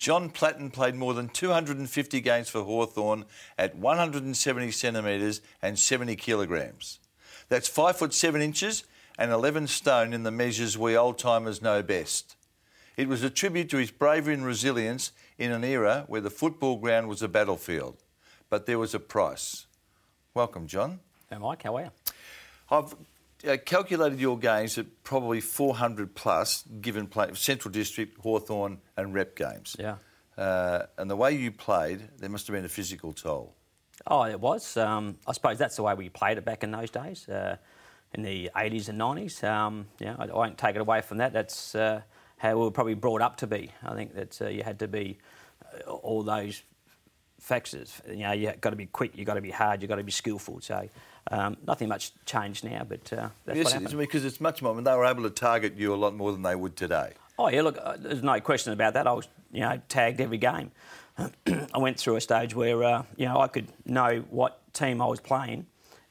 John Platten played more than 250 games for Hawthorn at 170 centimetres and 70 kilograms. That's 5 foot 7 inches and 11 stone in the measures we old timers know best. It was a tribute to his bravery and resilience in an era where the football ground was a battlefield. But there was a price. Welcome, John. Hey, Mike, how are you? I've uh, calculated your games at probably 400 plus, given play, Central District, Hawthorn, and rep games. Yeah. Uh, and the way you played, there must have been a physical toll. Oh, it was. Um, I suppose that's the way we played it back in those days, uh, in the 80s and 90s. Um, yeah, I, I, won't take it away from that. That's uh, how we were probably brought up to be. I think that uh, you had to be uh, all those factors. You know, you got to be quick, you've got to be hard, you've got to be skillful. So um, nothing much changed now, but uh, that's yes, what happened. because it's much more. I mean, they were able to target you a lot more than they would today. Oh yeah, look, uh, there's no question about that. I was, you know, tagged every game. I went through a stage where, uh, you know, I could know what team I was playing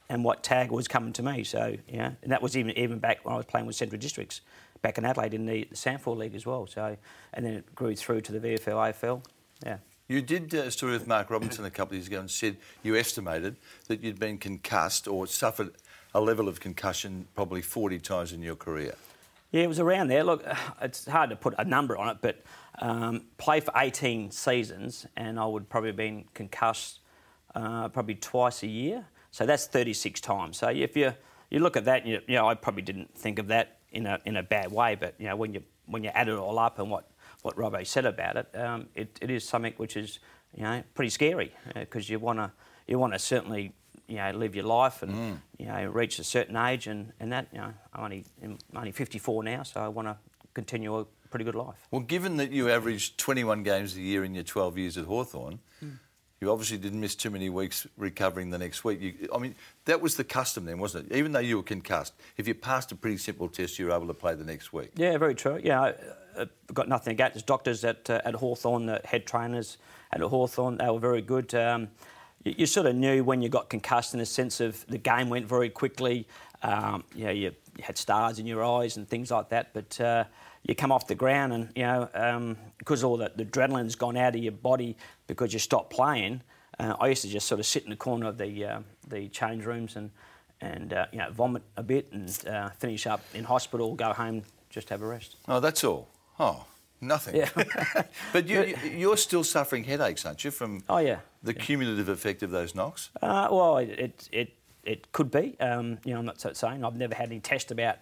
and what tag was coming to me. So, yeah, and that was even even back when I was playing with Central Districts, back in Adelaide in the, the League as well. So, and then it grew through to the VFL, AFL. Yeah. You did uh, a story with Mark Robinson a couple of years ago and said you estimated that you'd been concussed or suffered a level of concussion probably 40 times in your career. Yeah, it was around there. Look, it's hard to put a number on it, but um, play for 18 seasons and I would probably have been concussed uh, probably twice a year. So that's 36 times. So if you you look at that, you, you know, I probably didn't think of that in a in a bad way, but you know, when you when you add it all up and what what Robbo said about it, um, it, it is something which is you know pretty scary because uh, you want to you want to certainly you know live your life and mm. you know reach a certain age and, and that you know I'm only I'm only 54 now, so I want to continue a pretty good life. Well, given that you averaged 21 games a year in your 12 years at Hawthorn. Mm you obviously didn't miss too many weeks recovering the next week. You, I mean, that was the custom then, wasn't it? Even though you were concussed, if you passed a pretty simple test, you were able to play the next week. Yeah, very true. Yeah, Have got nothing against doctors at uh, at Hawthorn, the head trainers at Hawthorn. They were very good. Um, you, you, sort of knew when you got concussed in the sense of the game went very quickly. Um, you know, you, you, had stars in your eyes and things like that, but. Uh, you come off the ground and you know um, because all the, the, adrenaline's gone out of your body because you stopped playing. Uh, I used to just sort of sit in the corner of the uh, the change rooms and and uh, you know vomit a bit and uh, finish up in hospital, go home, just have a rest. Oh, that's all. Oh, nothing. Yeah. but you, you're still suffering headaches, aren't you, from oh yeah the yeah. cumulative effect of those knocks? Uh, well, it it it could be. Um, you know, I'm not saying I've never had any test about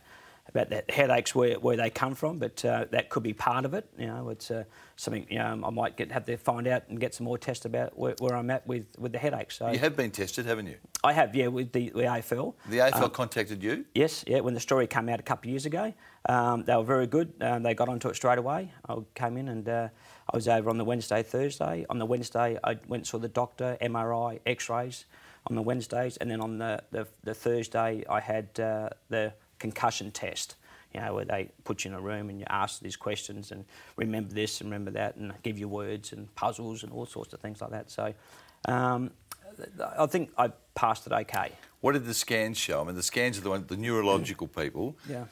about the headaches where, where they come from, but uh, that could be part of it. You know, it's uh, something you know I might get have to find out and get some more tests about where, where, I'm at with, with the headaches. So you have been tested, haven't you? I have, yeah, with the, the AFL. The AFL um, contacted you? Yes, yeah. When the story came out a couple of years ago, um, they were very good. Um, they got onto it straight away. I came in and uh, I was over on the Wednesday, Thursday. On the Wednesday, I went and saw the doctor, MRI, X-rays on the Wednesdays, and then on the the, the Thursday, I had uh, the concussion test. You know, where they put you in a room and you ask these questions and remember this and remember that and give you words and puzzles and all sorts of things like that. So um, I think I passed it okay. What did the scans show? I mean, the scans are the, one, the neurological people. Yeah.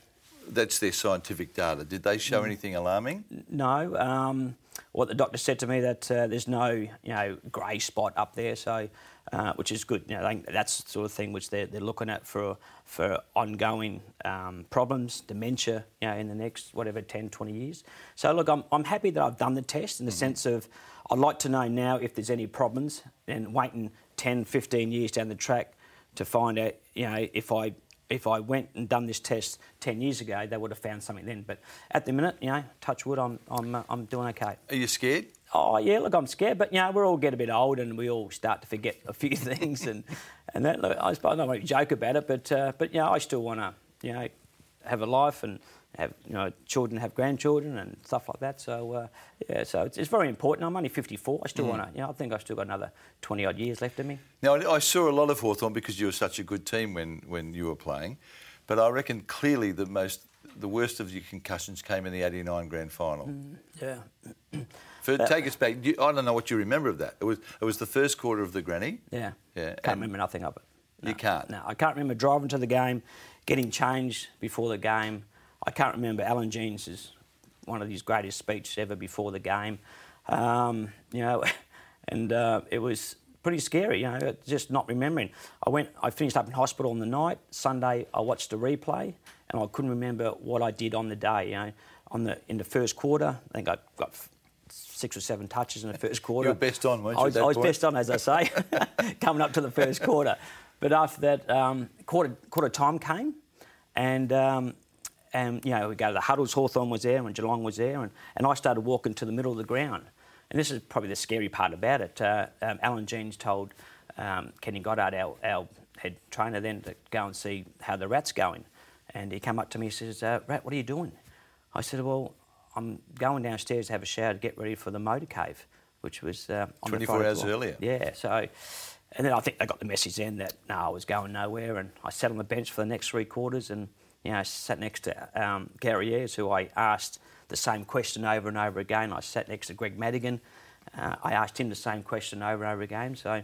That's their scientific data. Did they show mm. anything alarming? No. Um, what the doctor said to me that uh, there's no, you know, grey spot up there. So uh, which is good. You know, that's the sort of thing which they're, they're looking at for for ongoing um, problems, dementia, you know, in the next whatever 10, 20 years. So look, I'm, I'm happy that I've done the test in the mm-hmm. sense of I'd like to know now if there's any problems and waiting 10, 15 years down the track to find out, you know, if I if I went and done this test 10 years ago, they would have found something then. But at the minute, you know, touch wood, I'm, I'm, uh, I'm doing okay. Are you scared? Oh yeah, look, I'm scared, but you know, we all get a bit old and we all start to forget a few things, and and that look, I suppose I don't want to joke about it, but uh, but you know, I still want to you know have a life and have you know children have grandchildren and stuff like that. So uh, yeah, so it's, it's, very important. I'm only 54. I still mm. want to you know I think I've still got another 20 odd years left in me. Now I saw a lot of Hawthorn because you were such a good team when when you were playing, but I reckon clearly the most the worst of your concussions came in the 89 grand final. Mm, yeah. For, take us back. I don't know what you remember of that. It was it was the first quarter of the granny. Yeah. Yeah. Can't and remember nothing of it. No, you can't. No, I can't remember driving to the game, getting changed before the game. I can't remember Alan Jeans' one of his greatest speeches ever before the game. Um, you know, and uh, it was pretty scary. You know, just not remembering. I went. I finished up in hospital on the night. Sunday, I watched the replay, and I couldn't remember what I did on the day. You know, on the in the first quarter, I think I got six or seven touches in the first quarter. You were best on, weren't you? I was, I was best on, as I say, coming up to the first quarter. But after that, um, quarter quarter time came, and um, and you know we go to the huddles. Hawthorn was there, and Geelong was there, and, and I started walking to the middle of the ground. And this is probably the scary part about it. Uh, um, Alan Jeans told um, Kenny Goddard, our, our head trainer, then to go and see how the rat's going. And he came up to me and says, uh, "Rat, what are you doing?" I said, "Well, I'm going downstairs to have a shower to get ready for the motor cave, which was uh, on 24 Friday hours floor." earlier. Yeah, so, and then I think they got the message then that no, I was going nowhere, and I sat on the bench for the next three quarters, and you know, sat next to um, Gary Ayres, who I asked the same question over and over again. I sat next to Greg Madigan. Uh, I asked him the same question over and over again. So,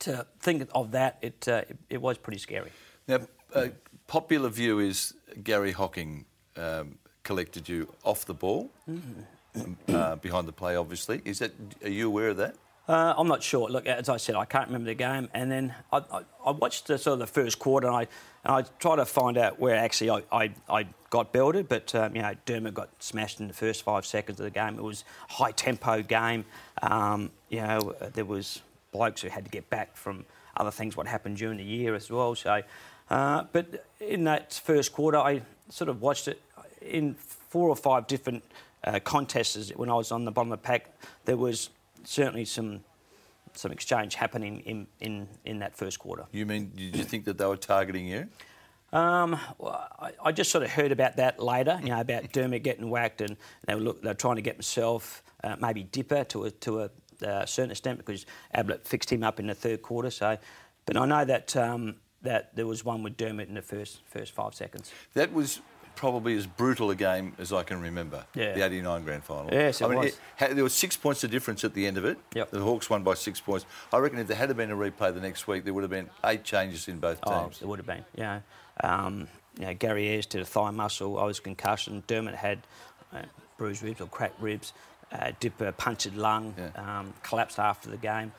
to think of that, it uh, it, it was pretty scary. Now, uh, popular view is Garry Hocking um, collected you off the ball, Mm-hmm. uh, behind the play, obviously. Is that? Are you aware of that? Uh, I'm not sure. Look, as I said, I can't remember the game. And then I, I, I watched the, sort of the first quarter, and I and I tried to find out where actually I, I, I got belted. But um, you know, Dermott got smashed in the first five seconds of the game. It was a high tempo game. Um, you know, there was blokes who had to get back from other things what happened during the year as well. So, uh, but in that first quarter, I sort of watched it in four or five different uh, contests when I was on the bottom of the pack. There was certainly some some exchange happening in, in, in that first quarter. You mean? Did you think that they were targeting you? Um, well, I, I just sort of heard about that later, you know, about Dermott getting whacked, and they were look, they're trying to get himself, uh, maybe Dipper to a to a uh, certain extent because Ablett fixed him up in the third quarter. So, but I know that um, that there was one with Dermott in the first first five seconds. That was probably as brutal a game as I can remember. Yeah. The 89 grand final. Yes, it I mean, was. had- there was six points of difference at the end of it. Yep. The Hawks won by six points. I reckon if there had been a replay the next week, there would have been eight changes in both Oh, teams. it would have been. You know, um, you know, Gary Ayres did a thigh muscle. I was concussion. Dermott had uh, bruised ribs or cracked ribs. Uh, Dipper punctured lung. Yeah. Um, collapsed after the game.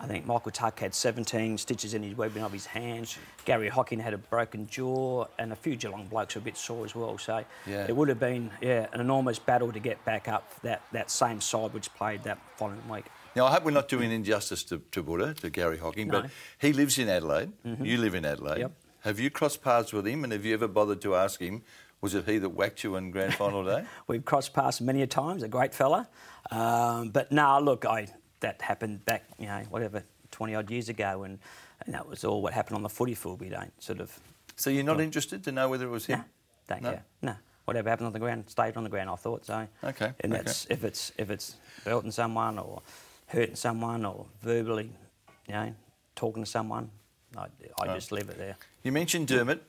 I think Michael Tuck had 17 stitches in his webbing of his hand. Garry Hocking had a broken jaw, and a few Geelong blokes were a bit sore as well. So Yeah. it would have been yeah an enormous battle to get back up that that same side which played that following week. Now, I hope we're not doing injustice to, to Buddha, to Garry Hocking, but he lives in Adelaide. You live in Adelaide. Yep. Have you crossed paths with him, and have you ever bothered to ask him, was it he that whacked you in grand final day? We've crossed paths many a times. A great fella, um, but no, look, I that happened back, you know, whatever, twenty odd years ago, and, and that was all what happened on the footy field. We don't sort of, so you're not interested to know whether it was him? no, don't No? care, no. Whatever happened on the ground stayed on the ground. I thought so. Okay, And okay. that's if it's if it's belting someone or hurting someone or verbally, you know, talking to someone, I, I just leave it there. You mentioned Dermott.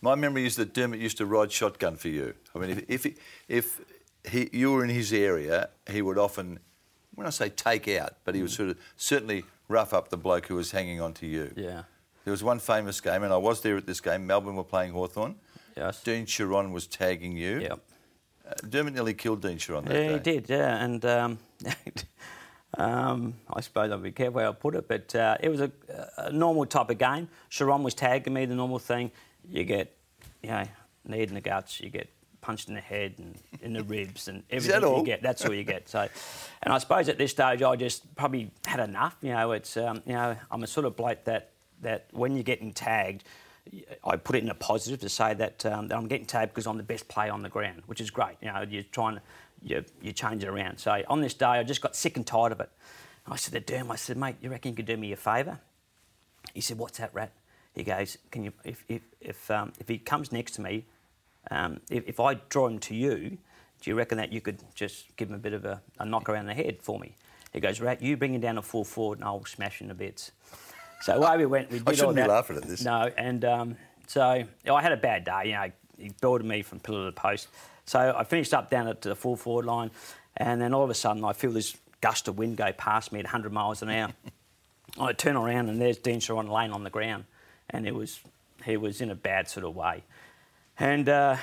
My memory is that Dermott used to ride shotgun for you. I mean, if if, if he, you were in his area, he would often, when I say take out, but he was sort of certainly rough up the bloke who was hanging on to you. Yeah. There was one famous game, and I was there at this game. Melbourne were playing Hawthorn. Yes. Dean Chiron was tagging you. Yep. Uh, Dermott nearly killed Dean Chiron that Yeah, day. he did. Yeah, and um, um, I suppose I'll be careful how I put it, but uh, it was a, a normal type of game. Sharon was tagging me, the normal thing. You get, you know, knee in the guts, you get punched in the head and in the ribs and everything you get. That's all you get. So, and I suppose at this stage I just probably had enough. You know, it's um, you know I'm a sort of bloke that that when you're getting tagged. I put it in a positive to say that, um, that I'm getting tagged because I'm the best player on the ground, which is great. You know, you're trying to you, you change it around. So on this day, I just got sick and tired of it. I said to Derm, I said, mate, you reckon you could do me a favour? He said, what's that, Rat? He goes, can you, if, if, if, um, if he comes next to me, um, if, if I draw him to you, do you reckon that you could just give him a bit of a, a knock around the head for me? He goes, Rat, you bring him down to full forward and I'll smash him to bits. So away we went. We did all shouldn't be laughing at this. No, and um, so I had a bad day. You know, he belted me from pillar to post. So I finished up down at the full forward line, and then all of a sudden I feel this gust of wind go past me at 100 miles an hour. I turn around and there's Dean Sharon laying on the ground, and it was he was in a bad sort of way, and uh,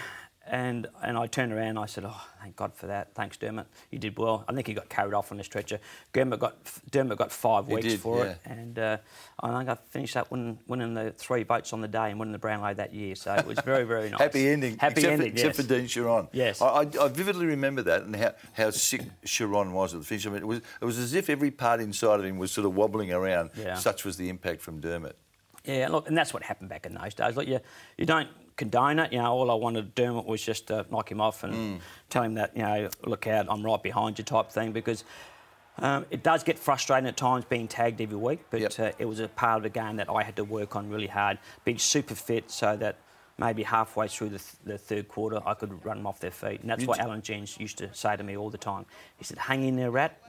and and I turned around and I said, "Oh, thank God for that. Thanks, Dermott. You did well." I think he got carried off on the stretcher. Dermott got Dermott got five He weeks did, for yeah. it, and uh, I think I finished up winning, winning the three votes on the day and winning the Brownlow that year. So it was very very nice. Happy ending. Happy except ending. For, except for Dean Sharon. Yes. I, I, I vividly remember that and how, how sick Sharon was at the finish. I mean, it was, it was as if every part inside of him was sort of wobbling around. Yeah. Such was the impact from Dermott. Yeah, look, and that's what happened back in those days. Look, you, you don't condone it. You know, all I wanted to do was just to knock him off and Mm. tell him that, you know, look out, I'm right behind you type thing because um, it does get frustrating at times being tagged every week, but Yep. uh, it was a part of the game that I had to work on really hard, being super fit so that maybe halfway through the, th- the third quarter I could run them off their feet. And that's You what j- Alan Jeans used to say to me all the time. He said, hang in there, Rat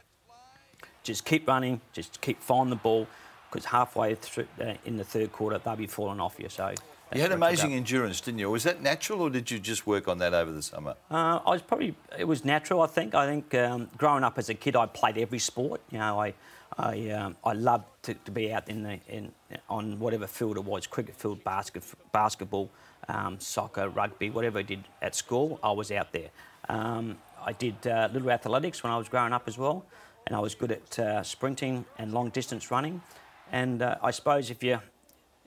just keep running, just keep finding the ball, because halfway through uh, in the third quarter they'll be falling off you. So You had where it took amazing endurance, didn't you? Was that natural, or did you just work on that over the summer? Uh, I was probably it was natural. I think. I think um, growing up as a kid, I played every sport. You know, I I um, I loved to, to be out in the in on whatever field it was, cricket field, basket, basketball, um, soccer, rugby, whatever I did at school, I was out there. Um, I did uh, little athletics when I was growing up as well, and I was good at uh, sprinting and long distance running. And uh, I suppose if you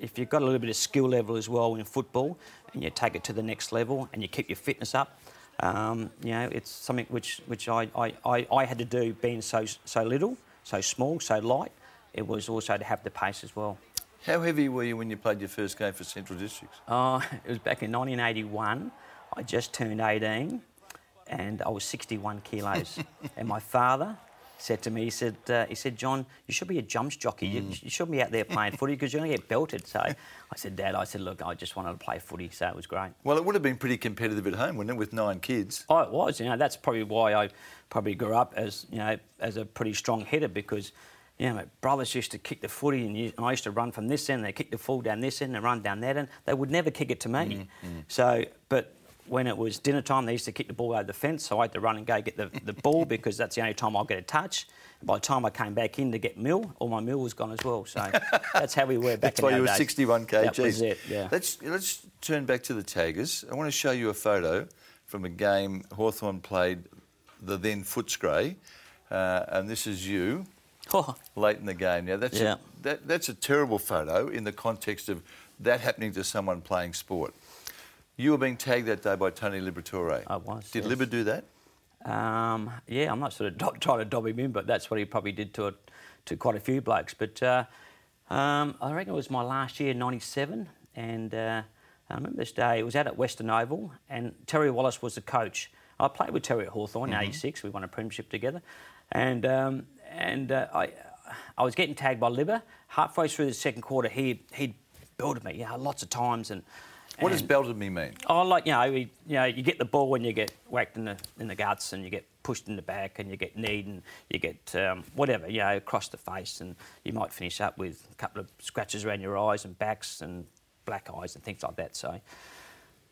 if you've got a little bit of skill level as well in football and you take it to the next level and you keep your fitness up, um, you know, it's something which, which I, I, I, I had to do being so, so little, so small, so light. It was also to have the pace as well. How heavy were you when you played your first game for Central Districts? Uh, it was back in 1981. I just turned 18 and I was 61 kilos. and my father said to me, he said, uh, he said, John, you should be a jumps jockey. You, mm. you shouldn't be out there playing footy because you're going to get belted. So I said, Dad, I said, look, I just wanted to play footy. So it was great. Well, it would have been pretty competitive at home, wouldn't it, with nine kids? Oh, it was. You know, that's probably why I probably grew up as you know as a pretty strong hitter because. You know, my brothers used to kick the footy, and, you, and I used to run from this end. They kick the ball down this end, and run down that end. They would never kick it to me. Mm, mm. So, but when it was dinner time, they used to kick the ball over the fence. So I had to run and go get the, the ball because that's the only time I'll get a touch. By the time I came back in to get meal, all my meal was gone as well. So that's how we were back That's in why you were days. 61 kgs. That was it. Yeah. Let's let's turn back to the Taggers. I want to show you a photo from a game Hawthorn played the then Footscray, uh, and this is you Oh, late in the game. Now that's Yeah. a, that, that's a terrible photo in the context of that happening to someone playing sport. You were being tagged that day by Tony Liberatore. I was, Did yes. Liber do that? Um, yeah, I'm not sort of do- trying to dob him in, but that's what he probably did to to quite a few blokes. But uh, um, I reckon it was my last year, '97, and uh, I remember this day. It was out at Western Oval, and Terry Wallace was the coach. I played with Terry at Hawthorn in '86. We won a premiership together, and um, and uh, I I was getting tagged by Liber. Halfway through the second quarter, he he'd belted me, yeah, lots of times, and. What does belted me mean? Oh, like you know, you, you know, you get the ball and you get whacked in the in the guts, and you get pushed in the back, and you get kneed, and you get um, whatever, you know, across the face, and you might finish up with a couple of scratches around your eyes and backs and black eyes and things like that. So,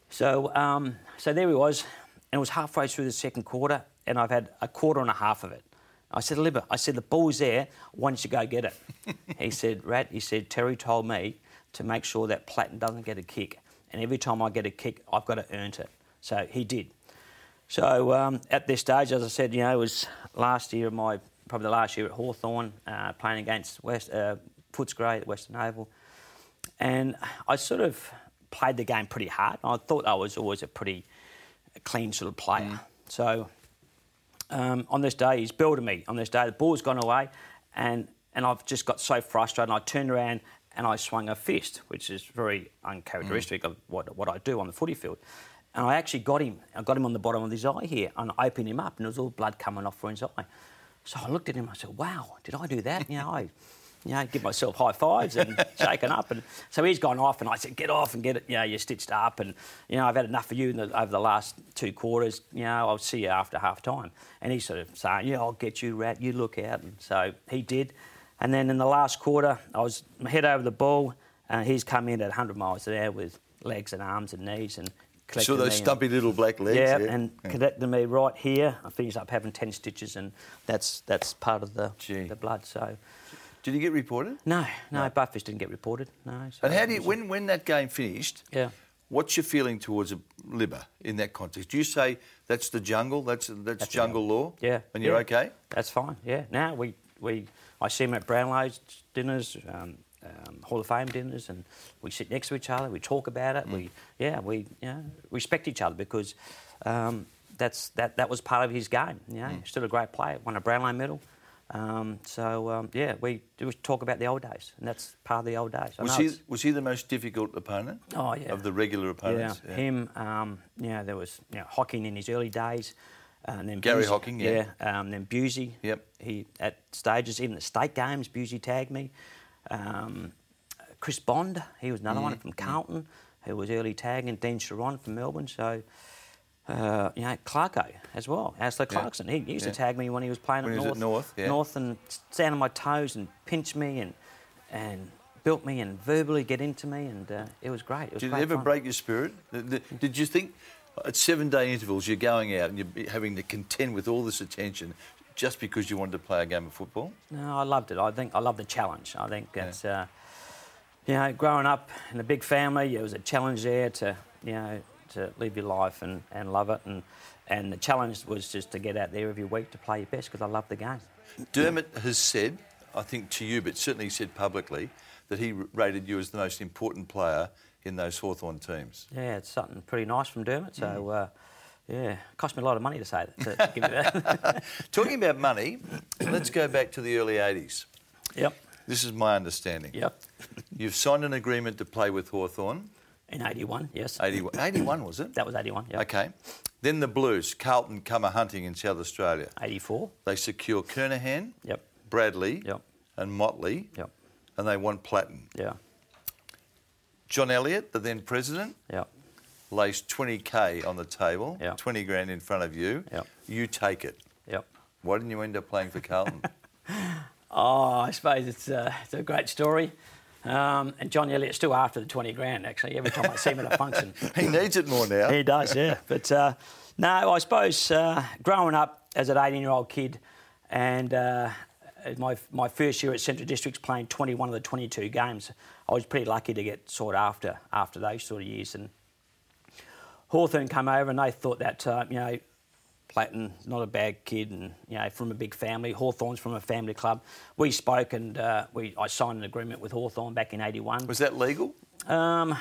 so, um, so there he was, and it was halfway through the second quarter, and I've had a quarter and a half of it. I said, Libber, I said, the ball's there, why don't you go get it? he said, Rat, he said, Terry told me to make sure that Platten doesn't get a kick. And every time I get a kick, I've got to earn it. So he did. So um, at this stage, as I said, you know, it was last year, my probably the last year at Hawthorn, uh, playing against West uh, Footscray at Western Oval. And I sort of played the game pretty hard. I thought I was always a pretty clean sort of player. So um, on this day, he's belted me. On this day, the ball's gone away, and and I've just got so frustrated. I turned around and I swung a fist, which is very uncharacteristic of what what I do on the footy field. And I actually got him. I got him on the bottom of his eye here, and I opened him up, and there was all blood coming off from his eye. So I looked at him. I said, "Wow, did I do that?" You know, I, you know, give myself high fives and shaking up. And so he's gone off, and I said, "Get off and get it. You know, you're stitched up, and you know, I've had enough of you in the, over the last two quarters. You know, I'll see you after half time." And he's sort of saying, "Yeah, I'll get you, rat. You look out." And so he did. And then in the last quarter, I was head over the ball, and he's come in at 100 miles an hour with legs and arms and knees and. Saw collected those me and- little black legs. yeah, yeah? and connected me right here. I finished up having ten stitches, and that's that's part of the Gee. the blood. So Did you get reported? no, no, Buffers didn't get reported. No. So And how do you, when, when that game finished, Yeah. What's your feeling towards a Libba in that context? Do you say that's the jungle, that's that's, That's jungle law, Yeah. and you're yeah. okay? That's fine. Yeah. Now we, we I see him at Brownlow's dinners, um, um, Hall of Fame dinners, and we sit next to each other. We talk about it. We yeah we you know, respect each other because um, that's that that was part of his game. You know, still a great player. Won a Brownlow medal. Um, so um, yeah, we do talk about the old days, and that's part of the old days. I Was he was he the most difficult opponent? Oh, yeah. Of the regular opponents? Yeah, him. Um, know, there was you know, Hocking in his early days. Uh, and then Gary Busey- Hocking, yeah. Um, then Busey. Yep. He at stages, even the state games, Busey tagged me. Um, Chris Bond, he was another one Mm-hmm. from Carlton, who was early tagging. Dean Sharon from Melbourne. So. Uh, you know, Clarko as well, Alastair Clarkson. He used Yeah. to tag me when he was playing When at North, at North, yeah. North and stand on my toes and pinch me and and built me and verbally get into me, and uh, it was great. It was Did it ever fun. break your spirit? Did you think at seven day intervals you're going out and you're having to contend with all this attention just because you wanted to play a game of football? No, I loved it. I think I love the challenge. I think it's, uh, you know, growing up in a big family, it was a challenge there to, you know, to live your life and, and love it. And, and the challenge was just to get out there every week to play your best because I love the game. Dermot has said, I think to you, but certainly he said publicly, that he rated you as the most important player in those Hawthorn teams. Yeah, it's something pretty nice from Dermott. So, uh, yeah, cost me a lot of money to say that. To, to give me that. Talking about money, let's go back to the early 80s. yep, This is my understanding. yep. You've signed an agreement to play with Hawthorn. In 81, yes. 81, 81 was it? That was 81, yep. Okay. Then the Blues, Carlton come a hunting in South Australia. 84, They secure Kernahan, yep, Bradley, Yep. and Motley, yep, and they want Platten. yeah, John Elliott, the then president, yep. lays 20k on the table, Yeah. 20 grand in front of you. Yeah. You take it. Yep. Why didn't you end up playing for Carlton? Oh, I suppose it's a, it's a great story. Um, and John Elliott's still after the 20 grand, actually, every time I see him at a function. he needs it more now. He does, yeah. But uh, no, I suppose uh, growing up as an 18 year old kid and uh, my, my first year at Central Districts playing 21 of the 22 games, I was pretty lucky to get sought after after those sort of years. And Hawthorn came over and they thought that, uh, you know, Platten, not a bad kid, and you know, from a big family. Hawthorn's from a family club. We spoke, and uh, we I signed an agreement with Hawthorn back in '81. Was that legal? Um,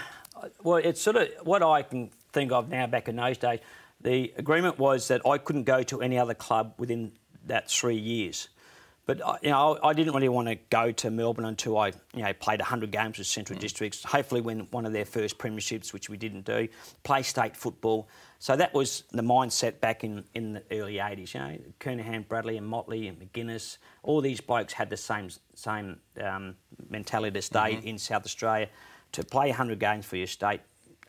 well, it's sort of what I can think of now. Back in those days, the agreement was that I couldn't go to any other club within that three years. But I- you know, I didn't really want to go to Melbourne until I, you know, played 100 games with Central Districts. Hopefully, win one of their first premierships, which we didn't do. Play state football. So that was the mindset back in, in the early 80s. You know, Kernahan, Bradley, and Motley, and McGuinness. All these blokes had the same same um, mentality to stay in South Australia, to play 100 games for your state,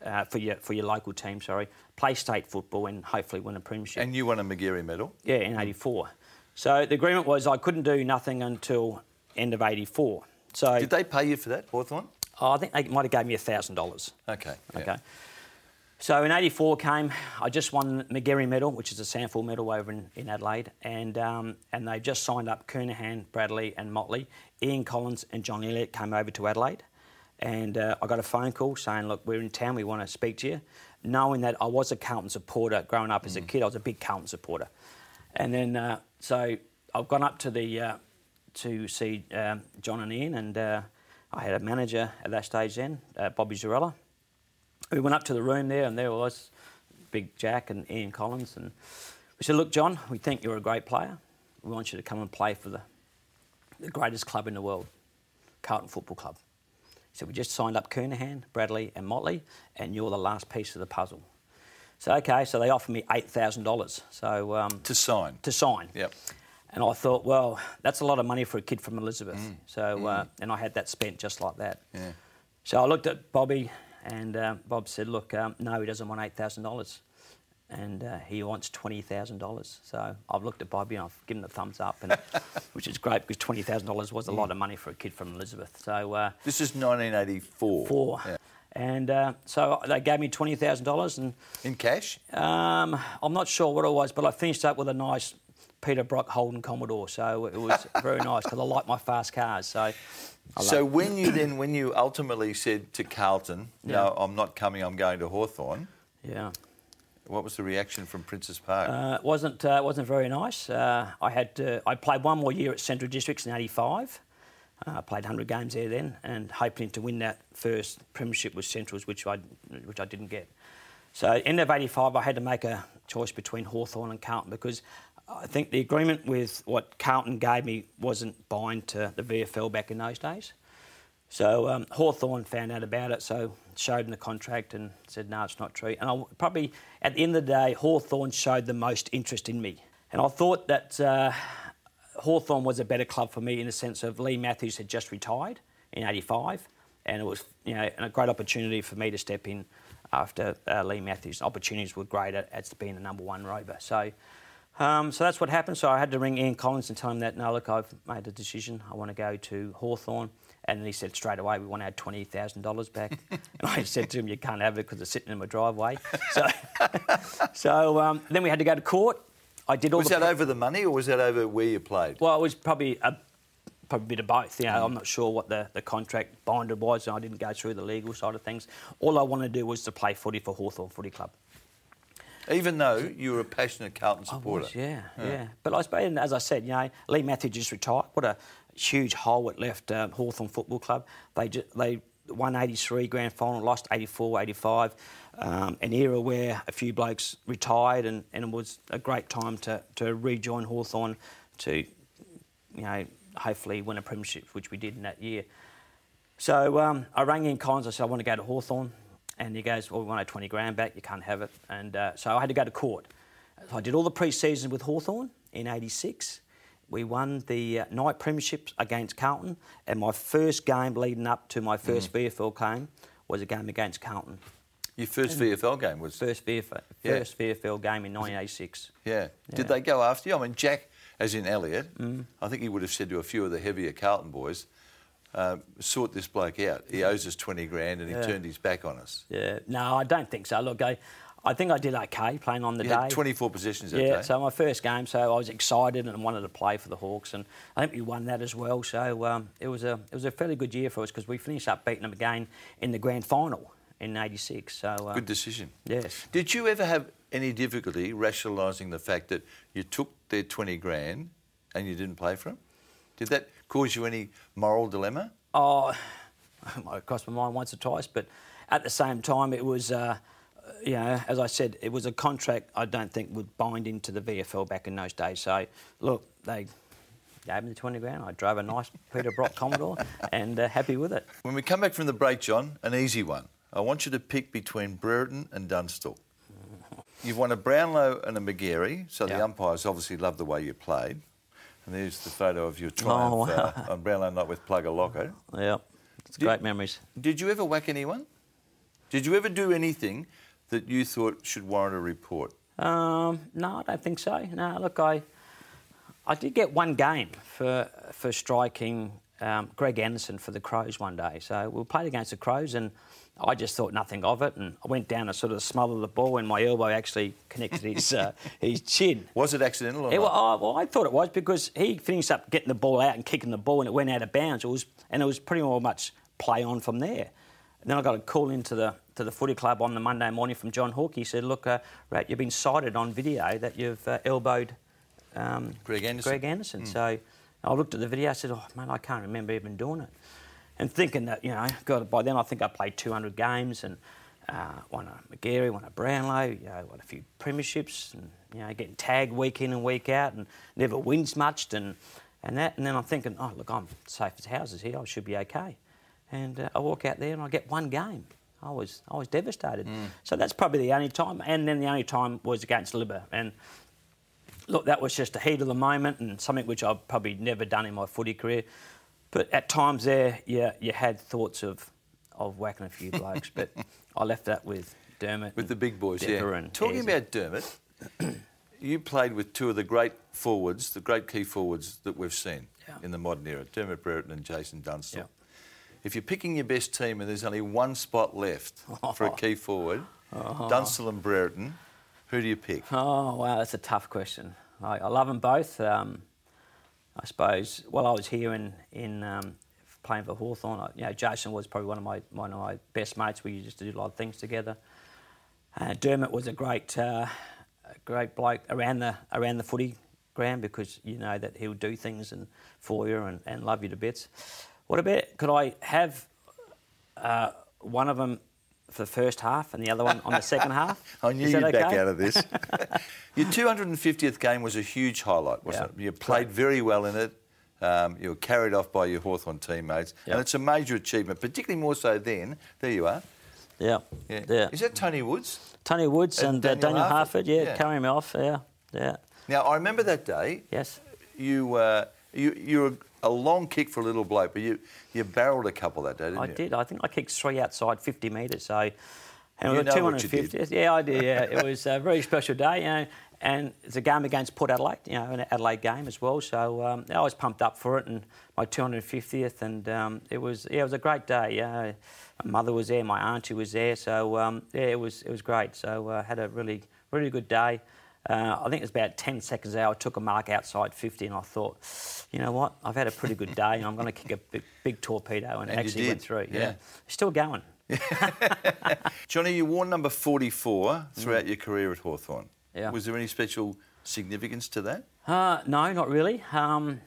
uh, for your for your local team. Sorry, play state football and hopefully win a premiership. And you won a Magarey medal. Yeah, in '84. So the agreement was I couldn't do nothing until end of '84. So Did they pay you for that, Hawthorn? oh, I think they might have gave me thousand dollars. Okay. yeah. Okay. So in '84 came, I just won the Magarey Medal, which is a SANFL medal over in, in Adelaide, and um, and they just signed up Kernahan, Bradley, and Motley. Ian Collins and John Elliott came over to Adelaide, and uh, I got a phone call saying, "Look, we're in town. We want to speak to you." Knowing that I was a Carlton supporter growing up as a kid, I was a big Carlton supporter, and then uh, so I've gone up to the uh, to see um, John and Ian, and uh, I had a manager at that stage then, uh, Bobby Zarella. We went up to the room there, and there was Big Jack and Ian Collins, and we said, "Look, John, we think you're a great player. We want you to come and play for the the greatest club in the world, Carlton Football Club." So we just signed up Kernahan, Bradley, and Motley, and you're the last piece of the puzzle. So okay, so they offered me eight thousand dollars. So um, To sign. to sign. Yep. And I thought, well, that's a lot of money for a kid from Elizabeth. So, uh, and I had that spent just like that. Yeah. So I looked at Bobby, and uh, Bob said, look, um, no, he doesn't want eight thousand dollars, and uh, he wants twenty thousand dollars. So I've looked at Bobby and I've given the thumbs up, and which is great because twenty thousand dollars was a lot of money for a kid from Elizabeth. So uh, This is 1984. four. Yeah. And uh, so they gave me twenty thousand dollars, and In cash? um, I'm not sure what it was, but I finished up with a nice Peter Brock Holden Commodore. So it was very nice because I like my fast cars. So. So when you then, when you ultimately said to Carlton, "No, I'm not coming. I'm going to Hawthorn," yeah. what was the reaction from Princes Park? Uh, it wasn't uh, wasn't very nice. Uh, I had to, I played one more year at Central Districts in '85. Uh, I played 100 games there then, and hoping to win that first premiership with Centrals, which I which I didn't get. So end of '85, I had to make a choice between Hawthorn and Carlton because I think the agreement with what Carlton gave me wasn't bind to the VFL back in those days. So um, Hawthorn found out about it, so showed him the contract and said, no, it's not true. And I probably, at the end of the day, Hawthorn showed the most interest in me. And I thought that uh, Hawthorn was a better club for me in the sense of Leigh Matthews had just retired in 85, and it was you know a great opportunity for me to step in after uh, Leigh Matthews. Opportunities were great at, at being the number one rover. So um, so that's what happened. So I had to ring Ian Collins and tell him that, no, look, I've made a decision. I want to go to Hawthorn. And he said straight away, we want to add $20,000 back. and I said to him, you can't have it because it's sitting in my driveway. So, so um, then we had to go to court. I did all was that over the money or was that over where you played? Well, it was probably a, probably a bit of both. You know, Mm. I'm not sure what the, the contract binded was, and I didn't go through the legal side of things. All I wanted to do was to play footy for Hawthorn Footy Club. Even though you were a passionate Carlton supporter. was, yeah, yeah, But I suppose, as I said, you know, Leigh Matthew just retired. What a huge hole it left um, Hawthorn Football Club. They ju- they won 83 grand final, lost 84, 85. Um, an era where a few blokes retired, and, and it was a great time to, to rejoin Hawthorn to, you know, hopefully win a premiership, which we did in that year. So um, I rang Ian Collins. I said, I want to go to Hawthorn. And he goes, Well, we want our 20 grand back. You can't have it. And uh, so I had to go to court. So I did all the pre seasons with Hawthorn in 86. We won the uh, night premierships against Carlton. And my first game leading up to my first VFL game was a game against Carlton. Your first VFL game was. First VFL, Yeah. first VFL game in 1986. Yeah. Did they go after you? I mean, Jack, as in Elliot, Mm. I think he would have said to a few of the heavier Carlton boys, uh, sort this bloke out. He owes us 20 grand and he turned his back on us. Yeah, no, I don't think so. Look, I, I think I did okay playing on the You day. had 24 positions Yeah, day. so my first game, so I was excited and wanted to play for the Hawks, and I think we won that as well. So um, it was a it was a fairly good year for us because we finished up beating them again in the grand final in '86. So um, Good decision. Yes. Did you ever have any difficulty rationalising the fact that you took their 20 grand and you didn't play for them? Did that cause you any moral dilemma? Oh, it crossed my mind once or twice, but at the same time, it was, uh, you know, as I said, it was a contract I don't think would bind into the VFL back in those days. So, look, they gave me the 20 grand. I drove a nice Peter Brock Commodore and uh, happy with it. When we come back from the break, John, an easy one. I want you to pick between Brereton and Dunstall. You've won a Brownlow and a Magarey, so the umpires obviously love the way you played. And there's the photo of your triumph Oh, wow. uh, on Brownlow night with Plugger Lockett. Yeah, it's Did- great memories. Did you ever whack anyone? Did you ever do anything that you thought should warrant a report? Um, no, I don't think so. No, look, I I did get one game for for striking um, Greg Anderson for the Crows one day. So we played against the Crows, and I just thought nothing of it, and I went down and sort of smothered the ball, and my elbow actually connected his uh, his chin. Was it accidental or It, not? wa- oh, well, I thought it was because he finished up getting the ball out and kicking the ball, and it went out of bounds. It was, and it was pretty well much play on from there. And then I got a call into the to the footy club on the Monday morning from John Hawke. He said, "Look, uh, Rat, you've been cited on video that you've uh, elbowed um, Greg Anderson. Greg Anderson." So I looked at the video. I said, "Oh man, I can't remember even doing it." And thinking that you know, God, by then I think I played 200 games and uh, won a Magarey, won a Brownlow, you know, won a few premierships, and you know, getting tagged week in and week out, and never wins much, and and that. And then I'm thinking, oh look, I'm safe as houses here. I should be okay. And uh, I walk out there and I get one game. I was I was devastated. So that's probably the only time. And then the only time was against Libba. And look, that was just a heat of the moment and something which I've probably never done in my footy career. But at times there, yeah, you had thoughts of of whacking a few blokes. but I left that with Dermott. With the big boys, Dipper yeah. Talking about Dermott, you played with two of the great forwards, the great key forwards that we've seen Yeah. in the modern era, Dermott Brereton and Jason Dunstall. Yeah. If you're picking your best team and there's only one spot left for a key forward, uh-huh. Dunstall and Brereton, who do you pick? Oh wow, that's a tough question. I, I love them both. Um, I suppose. While I was here in in um, playing for Hawthorn, you know, Jason was probably one of my one of my best mates. We used to do a lot of things together. Uh, Dermott was a great, uh, a great bloke around the around the footy ground because you know that he'll do things and for you and, and love you to bits. What about could I have uh, one of them for the first half and the other one on the second half? I knew you'd that back okay? out of this. Your 250th game was a huge highlight, wasn't Yeah. it? You played very well in it. Um, you were carried off by your Hawthorn teammates, and it's a major achievement, particularly more so then. There you are. Yeah, Yeah. yeah. Is that Tony Woods? Tony Woods And and, uh, Daniel Daniel Harford? Harford, yeah, Yeah. carrying me off. Yeah, yeah, Now I remember that day. yes. You uh, you you were a long kick for a little bloke, but you you barreled a couple that day, didn't I you? I did. I think I kicked three outside 50 metres. So, and You we were know what you 250. Yeah, I did. Yeah, it was a very special day. You know, and it's a game against Port Adelaide. You know, an Adelaide game as well. So um, I was pumped up for it, and my 250th, and um, it was yeah, it was a great day. Yeah, my mother was there, my auntie was there. So um, yeah, it was it was great. So uh, had a really really good day. Uh, I think it was about 10 seconds out. I took a mark outside 50 and I thought, you know what? I've had a pretty good day and I'm going to kick a big, big torpedo. And, And it actually went through. yeah. Still going. Johnny, you wore number 44 throughout your career at Hawthorn. Mm. Yeah. Was there any special significance to that? Uh, no, not really. Um,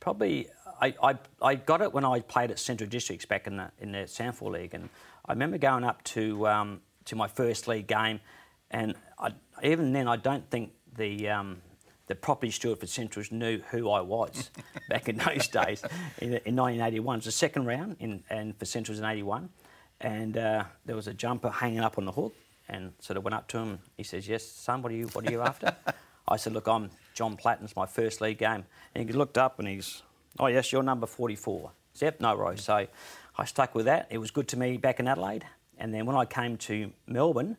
probably, I, I, I got it when I played at Central Districts back in the in the SANFL League, and I remember going up to um, to my first league game, and even then I don't think the um, the property steward for Centrals knew who I was back in those days. In, in 1981, it was the second round, in, and for Centrals in 81, and uh, there was a jumper hanging up on the hook, and sort of went up to him. He says, "Yes, son, what are you what are you after?" I said, "Look, I'm John Platten. It's my first league game." And he looked up and he's, "Oh yes, you're number 44." I said, "Yep, no worries." So I stuck with that. It was good to me back in Adelaide, and then when I came to Melbourne.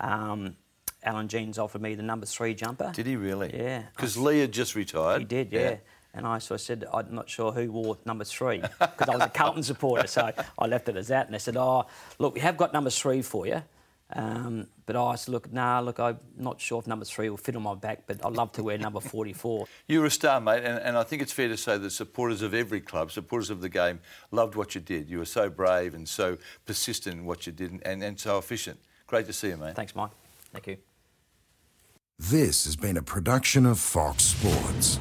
Um, Alan Jeans offered me the number three jumper. Did he really? Yeah. Because Leigh had just retired. He did, yeah. And I sort of said, I'm not sure who wore number three because I was a Carlton supporter. So I left it as that. And they said, Oh, look, we have got number three for you. Um, but I said, Look, nah, look, I'm not sure if number three will fit on my back, but I'd love to wear number 44. You were a star, mate, and, and I think it's fair to say that supporters of every club, supporters of the game, loved what you did. You were so brave and so persistent in what you did and, and, and so efficient. Great to see you, mate. Thanks, Mike. Thank you. This has been a production of Fox Sports.